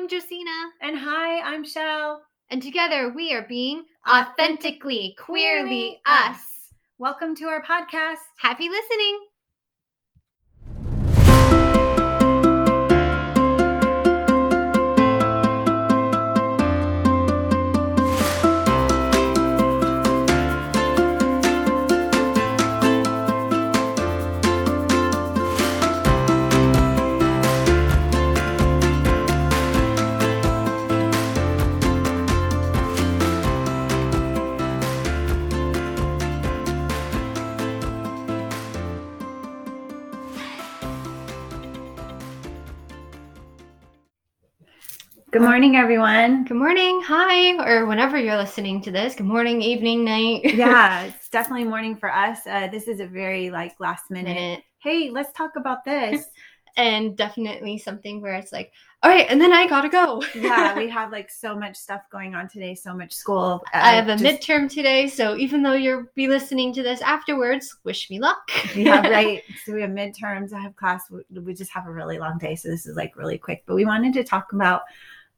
I'm Josina. And hi, I'm Shell. And together we are being authentically, queerly us. Welcome to our podcast. Happy listening. Good morning, everyone. Good morning, hi, or whenever you're listening to this. Good morning, evening, night. yeah, it's definitely morning for us. Uh, this is a very like last minute. Minute. Hey, let's talk about this. And definitely something where it's like, all right, and then I gotta go. yeah, we have like so much stuff going on today, so much school. Uh, I have a just- midterm today, so even though you'll be listening to this afterwards, wish me luck. yeah, right. So we have midterms. I have class. We- We just have a really long day, so this is like really quick. But we wanted to talk about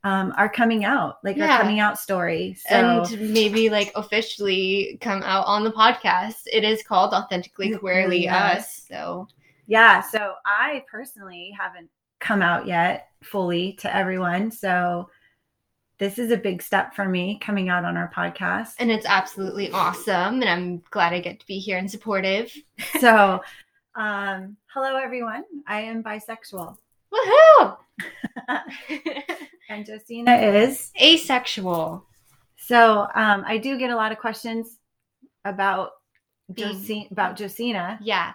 um, our coming out, like Yeah. our coming out story. So and maybe like officially come out on the podcast. It is called Authentically Queerly. Us. So yeah, so I personally haven't come out yet fully to everyone. So this is a big step for me coming out on our podcast. and it's absolutely awesome. And I'm glad I get to be here and supportive. so, um, hello everyone. I am bisexual, Woohoo! and Josina is. Asexual. So, um, I do get a lot of questions about Being- Josina, about Josina. Yeah.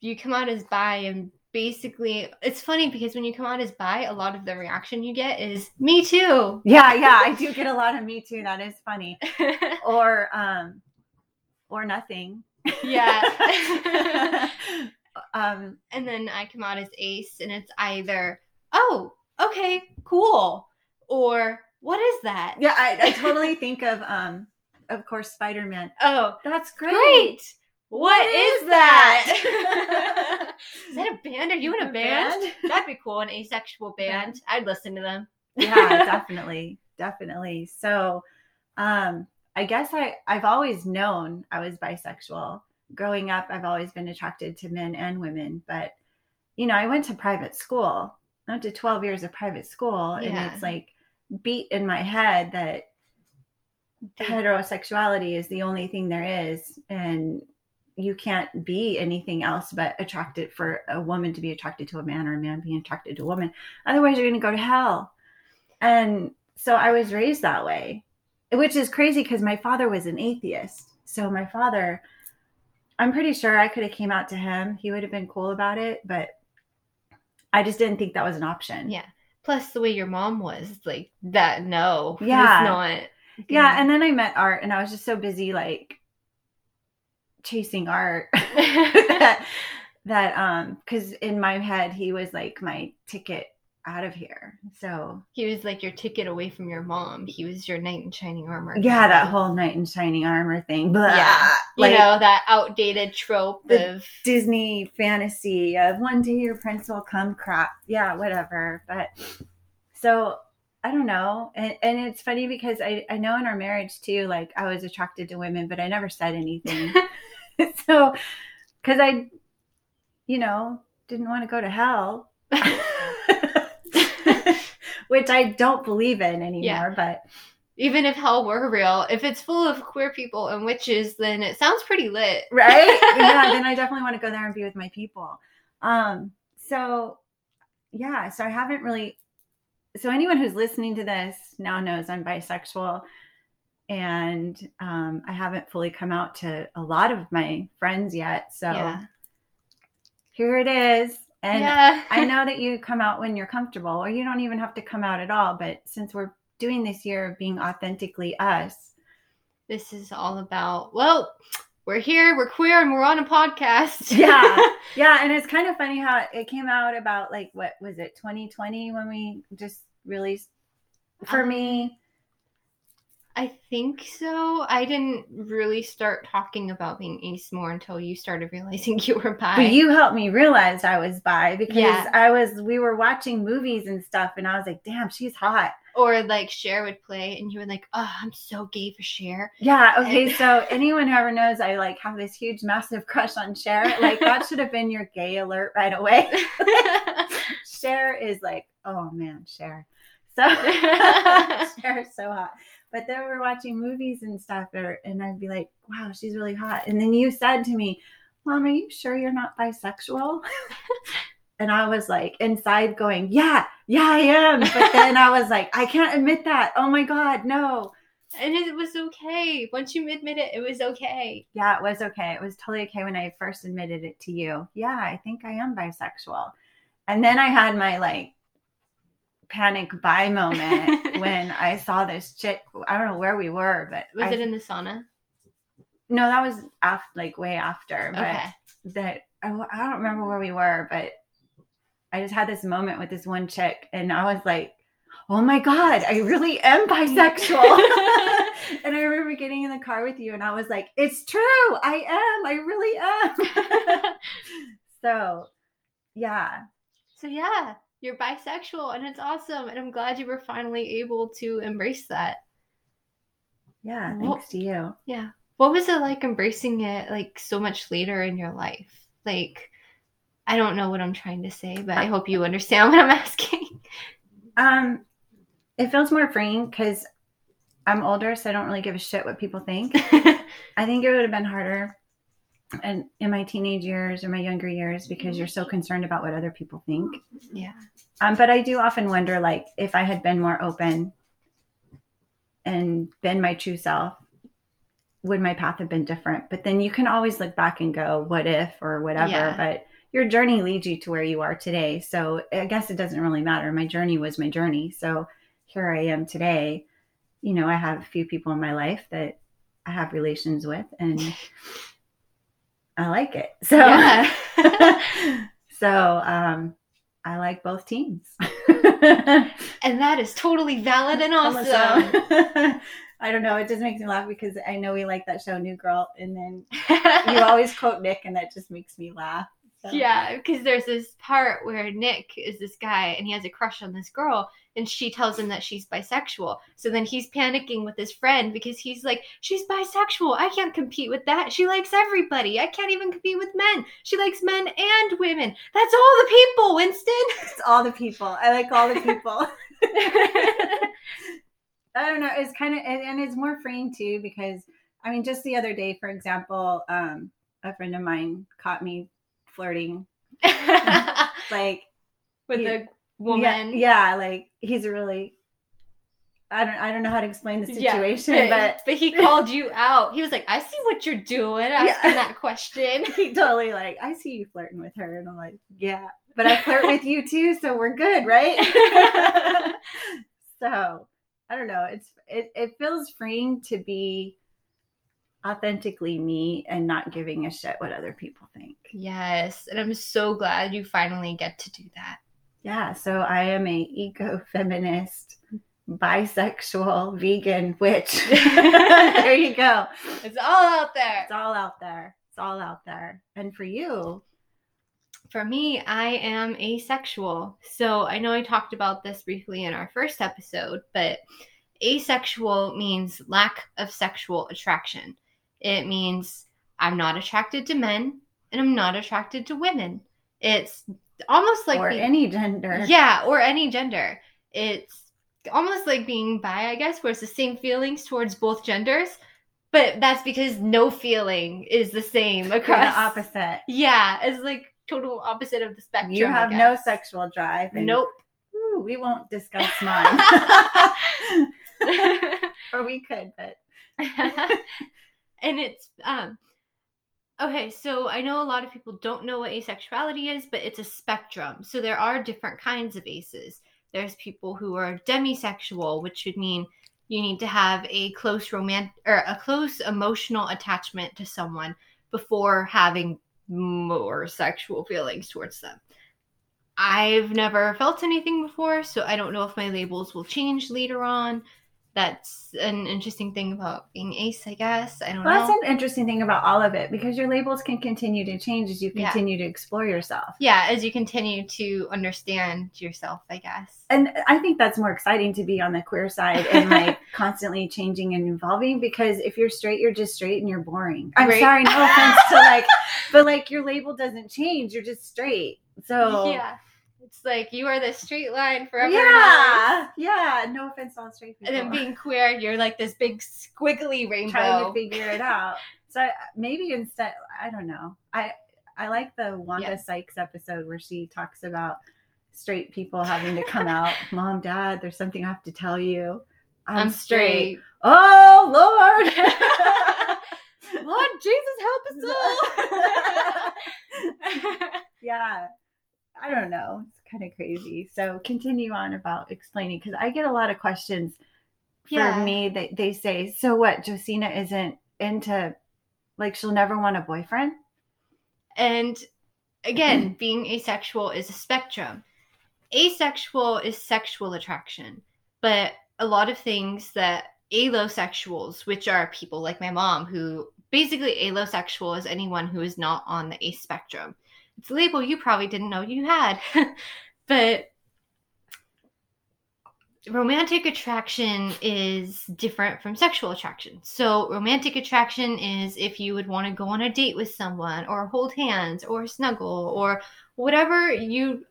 You come out as bi and basically it's funny because when you come out as bi, a lot of the reaction you get is me too. Yeah, yeah, I do get a lot of me too. That is funny. Or, um, or nothing. yeah. um, and then I come out as ace and it's either, oh, okay, cool. Or what is that? yeah, I, I totally think of, um, of course, Spider Man. Oh, That's great. great. What What is, is that? is that a band? Are you in a A band? band? That'd be cool, an asexual band. I'd listen to them. yeah, definitely, definitely. So, um, I guess I I've always known I was bisexual. Growing up, I've always been attracted to men and women, but you know, I went to private school. I went to 12 years of private school, Yeah. and it's like beat in my head that heterosexuality is the only thing there is, and you can't be anything else but attracted for a woman to be attracted to a man or a man being attracted to a woman. Otherwise, you're going to go to hell. And so I was raised that way, which is crazy because my father was an atheist. So my father, I'm pretty sure I could have came out to him. He would have been cool about it, but I just didn't think that was an option. Yeah. Plus, the way your mom was, like that. No, Yeah. not. Yeah, and then I met Art, and I was just so busy like chasing Art that that um because in my head he was like my ticket out of here. So he was like your ticket away from your mom. He was your knight in shining armor. yeah, that whole knight in shining armor thing. Blah, Yeah. you know that outdated trope of Disney fantasy of one day your prince will come crap. Yeah, whatever. But so I don't know. And and it's funny because I, I know in our marriage too, like I was attracted to women, but I never said anything. so because I you know, didn't want to go to hell. Which I don't believe in anymore, Yeah. but even if hell were real, if it's full of queer people and witches, then it sounds pretty lit, right? yeah, then I definitely want to go there and be with my people. Um, so yeah, so I haven't really so anyone who's listening to this now knows I'm bisexual and um, I haven't fully come out to a lot of my friends yet. So yeah, here it is. And yeah. I know that you come out when you're comfortable, or you don't even have to come out at all. But since we're doing this year of being authentically us, this is all about. Well, we're here, we're queer, and we're on a podcast. Yeah. Yeah, and it's kind of funny how it came out about like what was it, 2020 when we just released for Um, me. I think so. I didn't really start talking about being ace more until you started realizing you were bi. But you helped me realize I was bi because Yeah. I was we were watching movies and stuff and I was like, damn, she's hot. or like Cher would play, and you were like, "Oh, I'm so gay for Cher." Yeah, okay, so anyone who ever knows I like have this huge massive crush on Cher, like that should have been your gay alert right away. Cher is like, oh man, Cher. So Cher is so hot. But then we're watching movies and stuff, or, and I'd be like, wow, she's really hot. And then you said to me, Mom, are you sure you're not bisexual? and I was like inside going, yeah, yeah, I am. But then I was like, I can't admit that. Oh my God, no. and it was okay once you admit it. It was okay. Yeah, it was okay. It was totally okay when I first admitted it to you. Yeah, I think I am bisexual. And then I had my like panic bi moment when I saw this chick. I don't know where we were, but Was I- it in the sauna? no, that was after, like way after. But Okay. that I, I don't remember where we were, but I just had this moment with this one chick, and I was like, "Oh my god, I really am bisexual." and I remember getting in the car with you, and I was like, "It's true, I am. I really am." so, yeah, so yeah, you're bisexual, and it's awesome. And I'm glad you were finally able to embrace that. yeah. Thanks to you. Yeah. What was it like embracing it like so much later in your life? Like, I don't know what I'm trying to say, but I hope you understand what I'm asking. Um, it feels more freeing because I'm older, so I don't really give a shit what people think. I think it would have been harder in my teenage years or my younger years because you're so concerned about what other people think. yeah. Um, but I do often wonder, like, if I had been more open and been my true self, would my path have been different? But then you can always look back and go, what if or whatever. Yeah. But your journey leads you to where you are today. So I guess it doesn't really matter. My journey was my journey. So here I am today. You know, I have a few people in my life that I have relations with, and I like it. So, Yeah. so um, I like both teams. and that is totally valid and awesome. I don't know. It just makes me laugh because I know we like that show, New Girl, and then you always quote Nick, and that just makes me laugh. So. Yeah, because there's this part where Nick is this guy and he has a crush on this girl, and she tells him that she's bisexual. So then he's panicking with his friend because he's like, She's bisexual. I can't compete with that. She likes everybody. I can't even compete with men. She likes men and women. That's all the people, Winston. It's all the people. I like all the people. I don't know. It's kind of and, it's more freeing too because I mean, just the other day, for example, um, a friend of mine caught me flirting. Like with Yeah. Woman. Yeah, yeah, like he's really. I don't. I don't know how to explain the Yeah, situation, but but he called you out. He was like, I see what you're doing asking that question. he totally like. I see you flirting with her, and I'm like, yeah, but I flirt with you too, so we're good, right? so I don't know. It's it. It feels freeing to be authentically me and not giving a shit what other people think. yes, and I'm so glad you finally get to do that. Yeah, so I am a eco feminist, bisexual, vegan witch. there you go. It's all out there. It's all out there. It's all out there. And for you, For me, I am asexual. So I know I talked about this briefly in our first episode, but asexual means lack of sexual attraction. It means I'm not attracted to men and I'm not attracted to women. It's almost like or being- any gender. Yeah, or any gender. It's almost like being bi, I guess, where it's the same feelings towards both genders, but that's because no feeling is the same across. the opposite. Yeah, it's like total opposite of the spectrum. You have no sexual drive. Nope. Ooh, we won't discuss mine. or we could, but and it's um okay so i know a lot of people don't know what asexuality is but it's a spectrum. So there are different kinds of aces. There's people who are demisexual which would mean you need to have a close romantic or a close emotional attachment to someone before having more sexual feelings towards them. I've never felt anything before so i don't know if my labels will change later on that's an interesting thing about being ace, I guess. I don't Well, know. that's an interesting thing about all of it because your labels can continue to change as you Yeah. continue to explore yourself. yeah, as you continue to understand yourself, I guess. And I think that's more exciting to be on the queer side and like constantly changing and evolving because if you're straight, you're just straight and you're boring. I'm Right. sorry, no offense to like, but like your label doesn't change. You're just straight. So Yeah. It's like you are the straight line forever. yeah, yeah. No offense on straight people. And then being queer, you're like this big squiggly rainbow. trying to figure it out. So uh, maybe instead, I don't know. I I like the Wanda Yeah. Sykes episode where she talks about straight people having to come out. Mom, Dad, there's something I have to tell you. I'm, I'm straight. straight. Oh Lord. Lord Jesus, help us all. yeah. I don't know. Kind of crazy. So continue on about explaining because I get a lot of questions yeah. for me. They they say, so what? Josina isn't into like she'll never want a boyfriend. And again, being asexual is a spectrum. Asexual is sexual attraction, but a lot of things that allosexuals, which are people like my mom, who basically allosexual is anyone who is not on the ace spectrum. It's a label you probably didn't know you had. but romantic attraction is different from sexual attraction. So, romantic attraction is if you would want to go on a date with someone, or hold hands, or snuggle, or whatever you.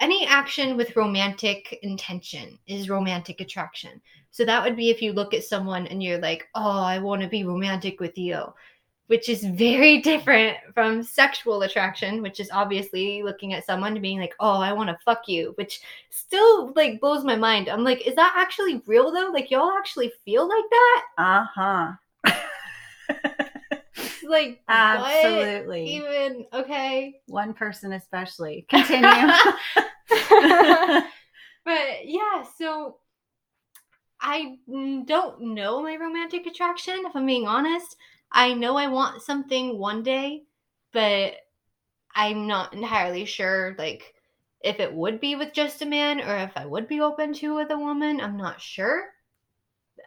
Any action with romantic intention is romantic attraction. So, that would be if you look at someone and you're like, oh, I want to be romantic with you. Which is very different from sexual attraction, which is obviously looking at someone and being like, "Oh, I want to fuck you," which still like blows my mind. I'm like, is that actually real though? Like y'all actually feel like that? Uh-huh. Like what? Absolutely. Even okay. One person especially. Continue. but yeah, so I mm, don't know my romantic attraction, if I'm being honest. I know I want something one day, but I'm not entirely sure, like, if it would be with just a man or if I would be open to with a woman. I'm not sure.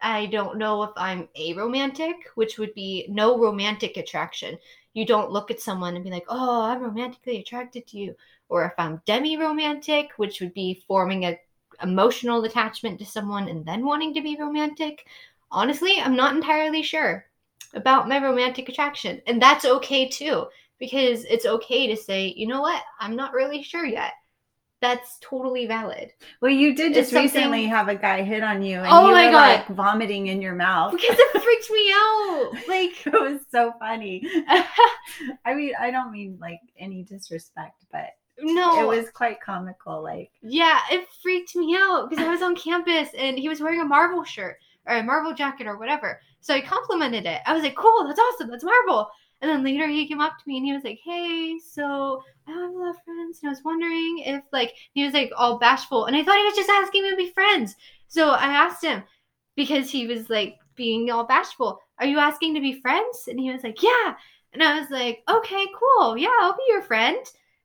I don't know if I'm aromantic, which would be no romantic attraction. You don't look at someone and be like, oh, I'm romantically attracted to you. Or if I'm demi romantic, which would be forming a emotional attachment to someone and then wanting to be romantic. Honestly, I'm not entirely sure about my romantic attraction. And that's okay too, because it's okay to say, you know what, I'm not really sure yet. That's totally valid. well, you did just recently have a guy hit on you and Oh you my were God. like vomiting in your mouth. Because it freaked me out. Like, it was so funny. I mean, I don't mean like any disrespect, but no. it was quite comical. Like, Yeah, it freaked me out because I was on campus and he was wearing a Marvel shirt or a Marvel jacket or whatever. So I complimented it. I was like, cool, that's awesome, that's Marvel. And then later he came up to me and he was like, hey, so I have a lot of friends and I was wondering if, like, he was like all bashful. And I thought he was just asking me to be friends. So I asked him because he was like being all bashful, are you asking to be friends? And he was like, yeah. And I was like, okay, cool. Yeah, I'll be your friend.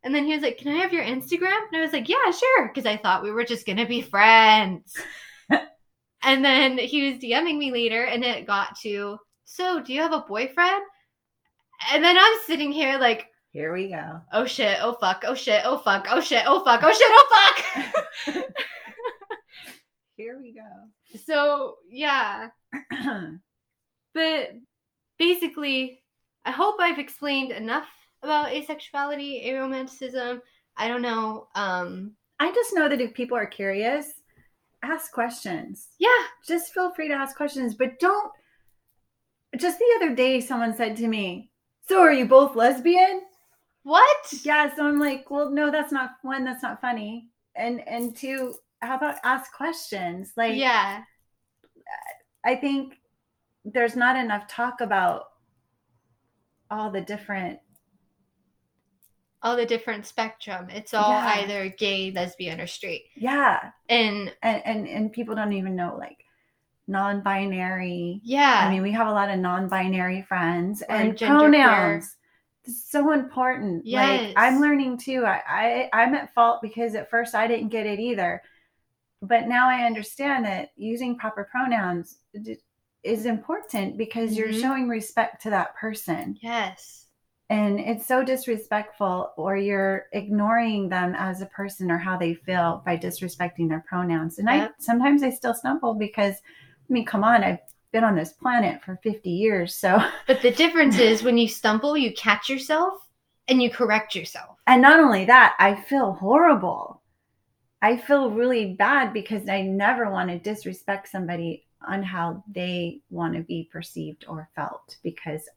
And then he was like, Can I have your Instagram? And I was like, Yeah, sure. Because I thought we were just going to be friends. and then he was DMing me later and it got to, So, do you have a boyfriend? And then I'm sitting here like, here we go. Oh shit, oh fuck, oh shit, oh fuck, oh shit, oh fuck, oh shit, oh fuck. Here we go. so, yeah. But basically, I hope I've explained enough about asexuality, aromanticism. I don't know. Um, I just know that if people are curious, ask questions. yeah, Just feel free to ask questions, but don't. Just the other day, someone said to me, So are you both lesbian? what? Yeah. So I'm like, Well, no, that's not one, that's not funny. And, and two, how about ask questions? Like, yeah. I think there's not enough talk about all the different all the different spectrum. It's all Yeah. either gay, lesbian, or straight. yeah And and and, and people don't even know like non-binary yeah, i mean we have a lot of non-binary friends and pronouns It's so important Yes. like i'm learning too I, I i'm at fault because at first i didn't get it either but now I understand that using proper pronouns d- is important because you're Mhm. showing respect to that person. Yes. And it's so disrespectful, or you're ignoring them as a person or how they feel by disrespecting their pronouns. And I sometimes I still stumble because, I mean, come on, I've been on this planet for 50 years. So, But the difference is when you stumble, you catch yourself and you correct yourself. and not only that, I feel horrible. I feel really bad because I never want to disrespect somebody on how they want to be perceived or felt because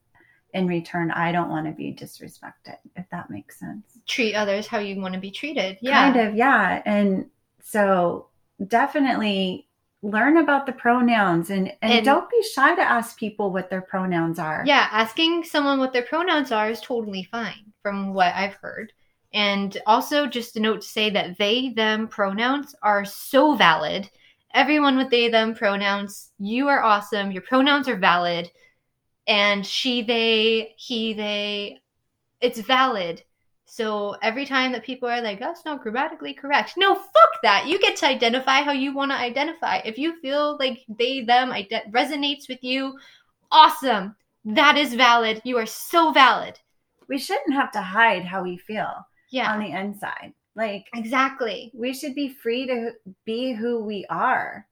in return, I don't want to be disrespected, if that makes sense. Treat others how you want to be treated. Yeah. Kind of, yeah. And so definitely learn about the pronouns and, and, And- don't be shy to ask people what their pronouns are. Yeah, asking someone what their pronouns are is totally fine from what I've heard. And also, just a note to say that they, them pronouns are so valid. Everyone with they, them pronouns, you are awesome. Your pronouns are valid. And she, they, he, they, it's valid. So every time that people are like, that's not grammatically correct. No, fuck that. You get to identify how you want to identify. If you feel like they, them ide- resonates with you, awesome. That is valid. You are so valid. We shouldn't have to hide how we feel Yeah, on the inside. Like exactly. we should be free to be who we are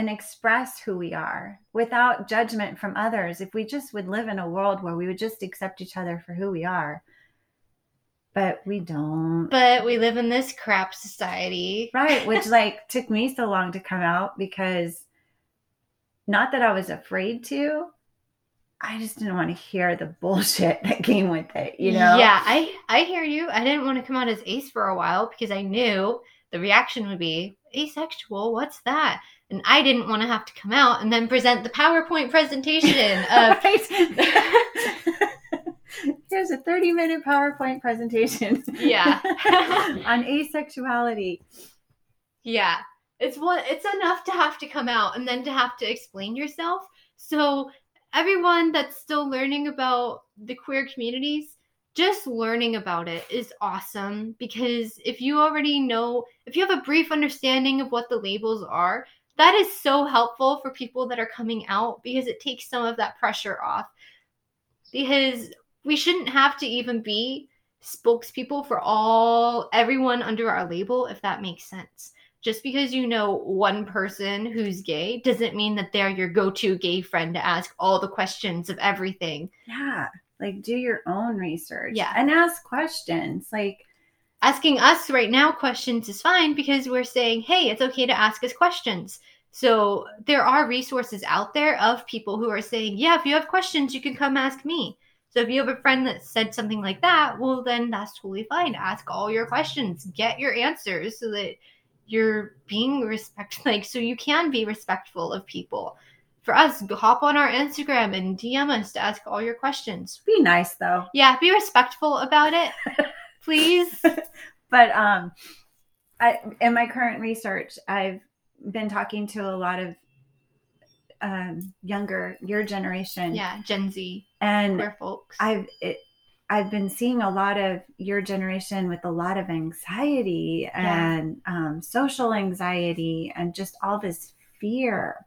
and express who we are without judgment from others. If we just would live in a world where we would just accept each other for who we are. But we don't. But we live in this crap society. Right, which like took me so long to come out because not that I was afraid to, I just didn't want to hear the bullshit that came with it, you know? Yeah, I I hear you. I didn't want to come out as ace for a while because I knew the reaction would be asexual. What's that? And I didn't want to have to come out and then present the PowerPoint presentation of. Here's a 30 minute PowerPoint presentation. Yeah. on asexuality. Yeah. It's what it's enough to have to come out and then to have to explain yourself. So everyone that's still learning about the queer communities, just learning about it is awesome because if you already know, if you have a brief understanding of what the labels are, that is so helpful for people that are coming out because it takes some of that pressure off. Because we shouldn't have to even be spokespeople for all everyone under our label if that makes sense just because you know one person who's gay doesn't mean that they're your go-to gay friend to ask all the questions of everything Yeah. Like do your own research. Yeah. And ask questions. Like, asking us right now questions is fine because we're saying hey it's okay to ask us questions. So there are resources out there of people who are saying yeah if you have questions you can come ask me. So if you have a friend that said something like that well then that's totally fine. Ask all your questions. Get your answers so that you're being respectful, like so you can be respectful of people. For us hop on our instagram and dm us to ask all your questions. Be nice though. yeah be respectful about it please But um I in my current research, I've been talking to a lot of um younger your generation. yeah gen z And queer folks. I've it, I've been seeing a lot of your generation with a lot of anxiety and um, social anxiety and just all this fear,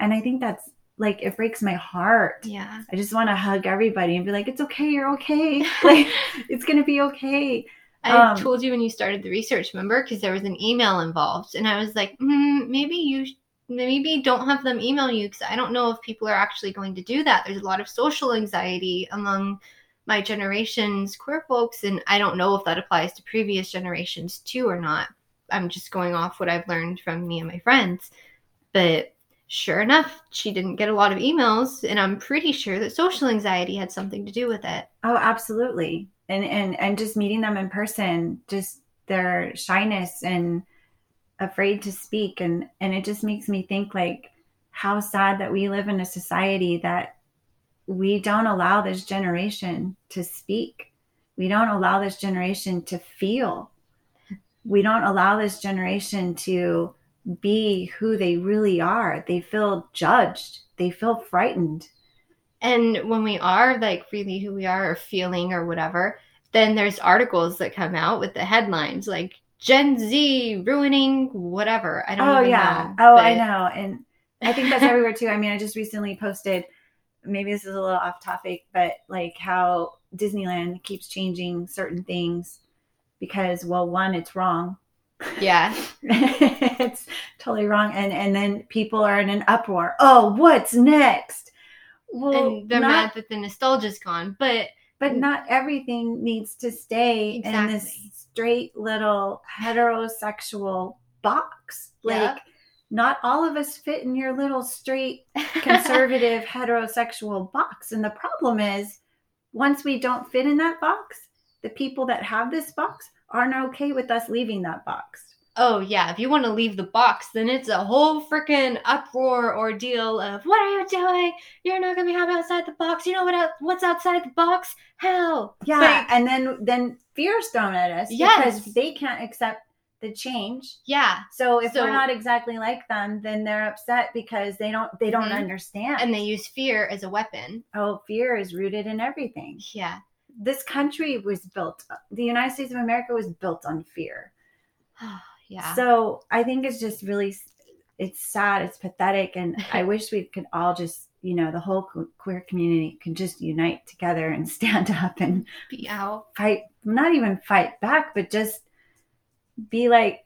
and I think that's like it breaks my heart. yeah. I just want to hug everybody and be like, "It's okay, you're okay. Like it's gonna be okay." I Um, told you when you started the research, remember? Because there was an email involved, and I was like, mm, maybe you, maybe don't have them email you because I don't know if people are actually going to do that. There's a lot of social anxiety among my generation's queer folks, and I don't know if that applies to previous generations too or not. I'm just going off what I've learned from me and my friends, but sure enough, she didn't get a lot of emails, and I'm pretty sure that social anxiety had something to do with it. Oh, absolutely. And and and just meeting them in person, just their shyness and afraid to speak and and it just makes me think like how sad that we live in a society that we don't allow this generation to speak. We don't allow this generation to feel. We don't allow this generation to be who they really are. They feel judged. They feel frightened. And when we are like really who we are or feeling or whatever, then there's articles that come out with the headlines like Gen Z ruining whatever. I don't oh yeah. know. oh, I but- know, and I think that's everywhere too. I mean, I just recently posted. Maybe this is a little off topic, but like how Disneyland keeps changing certain things because, well, one, it's wrong. Yeah. it's totally wrong, and and then people are in an uproar. Oh, what's next? Well, and they're not- mad that the nostalgia's gone. But but not everything needs to stay in this straight little heterosexual box. Like, not all of us fit in your little straight conservative heterosexual box. And the problem is, once we don't fit in that box, the people that have this box aren't okay with us leaving that box. oh yeah, if you want to leave the box, then it's a whole freaking uproar ordeal of what are you doing? You're not gonna be happy outside the box. You know what? What's outside the box? Hell. Yeah, Like- and then then fear's thrown at us Yes. because they can't accept the change. Yeah. So if So- we're not exactly like them, then they're upset because they don't they don't Mhm. understand. And they use fear as a weapon. oh, fear is rooted in everything. Yeah. This country was built. The United States of America was built on fear. yeah. So I think it's just really, it's sad. It's pathetic, and I wish we could all just, you know, the whole queer community could just unite together and stand up and be out. fight. Not even fight back, but just be like,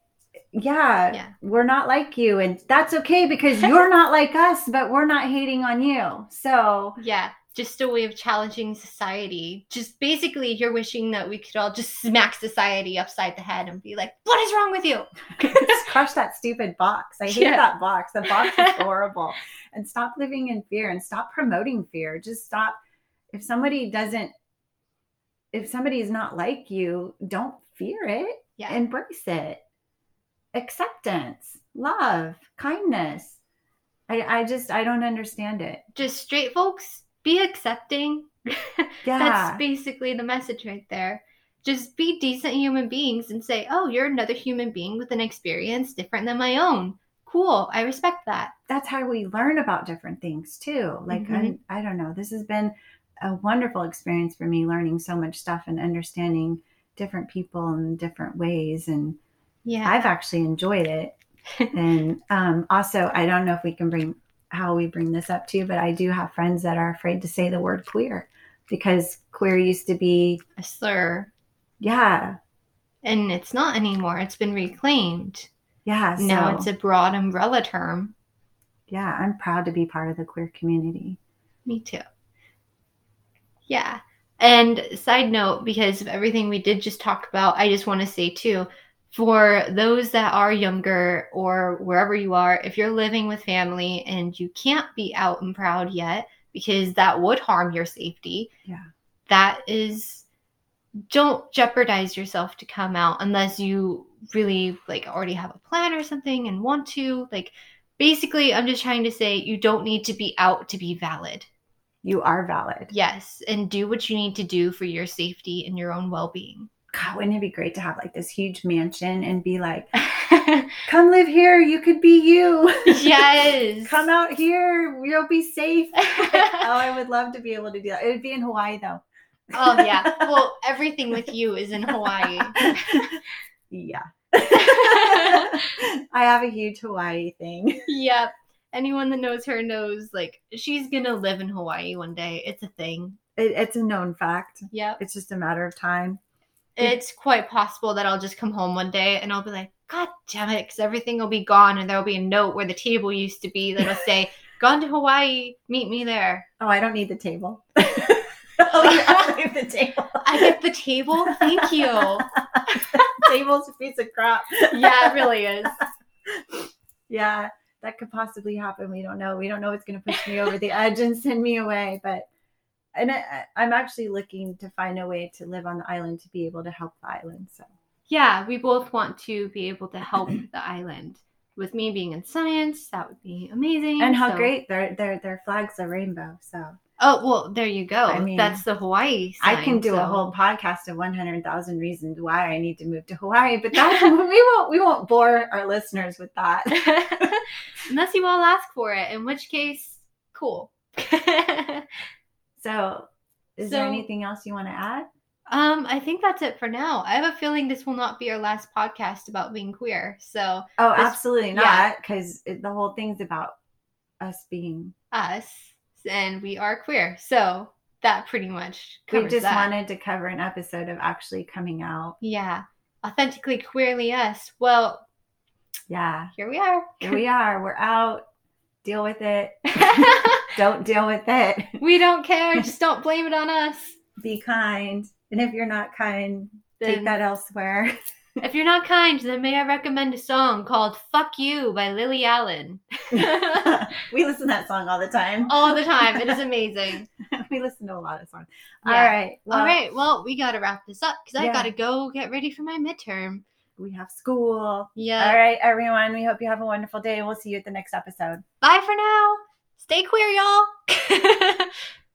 yeah, Yeah. we're not like you, and that's okay because you're not like us, but we're not hating on you. So Yeah. Just a way of challenging society. Just basically, you're wishing that we could all just smack society upside the head and be like, "What is wrong with you?" Just crush that stupid box. I hate Yeah. that box. The box is horrible. and stop living in fear and stop promoting fear. Just stop. If somebody doesn't, if somebody is not like you, don't fear it. Yeah. Embrace it. Acceptance, love, kindness. I, I just, I don't understand it. just straight folks be accepting Yeah. that's basically the message right there just be decent human beings and say oh you're another human being with an experience different than my own cool i respect that that's how we learn about different things too. Like Mhm. I, I don't know. This has been a wonderful experience for me, learning so much stuff and understanding different people in different ways. And yeah I've actually enjoyed it. and um, also, I don't know if we can bring how we bring this up too, but I do have friends that are afraid to say the word queer because queer used to be, a slur. Yeah, and it's not anymore. It's been reclaimed. Yeah. So, now it's a broad umbrella term. Yeah, I'm proud to be part of the queer community. me too. Yeah. And side note because of everything we did just talk about i just want to say too for those that are younger or wherever you are, if you're living with family and you can't be out and proud yet because that would harm your safety, Yeah. that is don't jeopardize yourself to come out unless you really like already have a plan or something and want to. Like basically, I'm just trying to say you don't need to be out to be valid. You are valid. Yes, and do what you need to do for your safety and your own well-being. God, wouldn't it be great to have like this huge mansion and be like, come live here. You could be you. yes. come out here. You'll be safe. oh, I would love to be able to do that. It would be in Hawaii though. Oh yeah. Well, everything with you is in Hawaii. yeah. I have a huge Hawaii thing. yep. Anyone that knows her knows like she's gonna live in Hawaii one day. It's a thing. It, it's a known fact. Yeah. It's just a matter of time. It's quite possible that I'll just come home one day and I'll be like, God damn it, because everything will be gone and there'll be a note where the table used to be that'll say, Gone to Hawaii, meet me there. Oh, I don't need the table. oh, yeah, I the table. I get the table. Thank you. Table's a piece of crap. Yeah, it really is. yeah, that could possibly happen. We don't know. We don't know what's going to push me over the edge and send me away. But and I, I'm actually looking to find a way to live on the island to be able to help the island. So Yeah, we both want to be able to help the island. With me being in science, that would be amazing. and how So- great their their their flags are rainbow. So Oh well, there you go. I mean, That's the Hawaii. I can do a whole podcast of 100,000 reasons why I need to move to Hawaii, but that we won't we won't bore our listeners with that. Unless you all ask for it, in which case, cool. So, is there anything else you want to add? Um, I think that's it for now. I have a feeling this will not be our last podcast about being queer. So Oh, This- absolutely not, because the whole thing's about us being. us and we are queer. So that pretty much We just that. wanted to cover an episode of actually coming out. Yeah. Authentically queerly us. Well, Yeah, here we are. here we are. We're out. Deal with it. Don't deal with it. we don't care. Just don't blame it on us. Be kind. And if you're not kind, take that elsewhere. If you're not kind, then may I recommend a song called Fuck You by Lily Allen. we listen to that song all the time. All the time. It is amazing. we listen to a lot of songs. Yeah. All right. Well, All right. Well, we got to wrap this up because I Yeah. got to go get ready for my midterm. We have school. Yeah. All right, everyone. We hope you have a wonderful day. We'll see you at the next episode. Bye for now. Stay queer, y'all.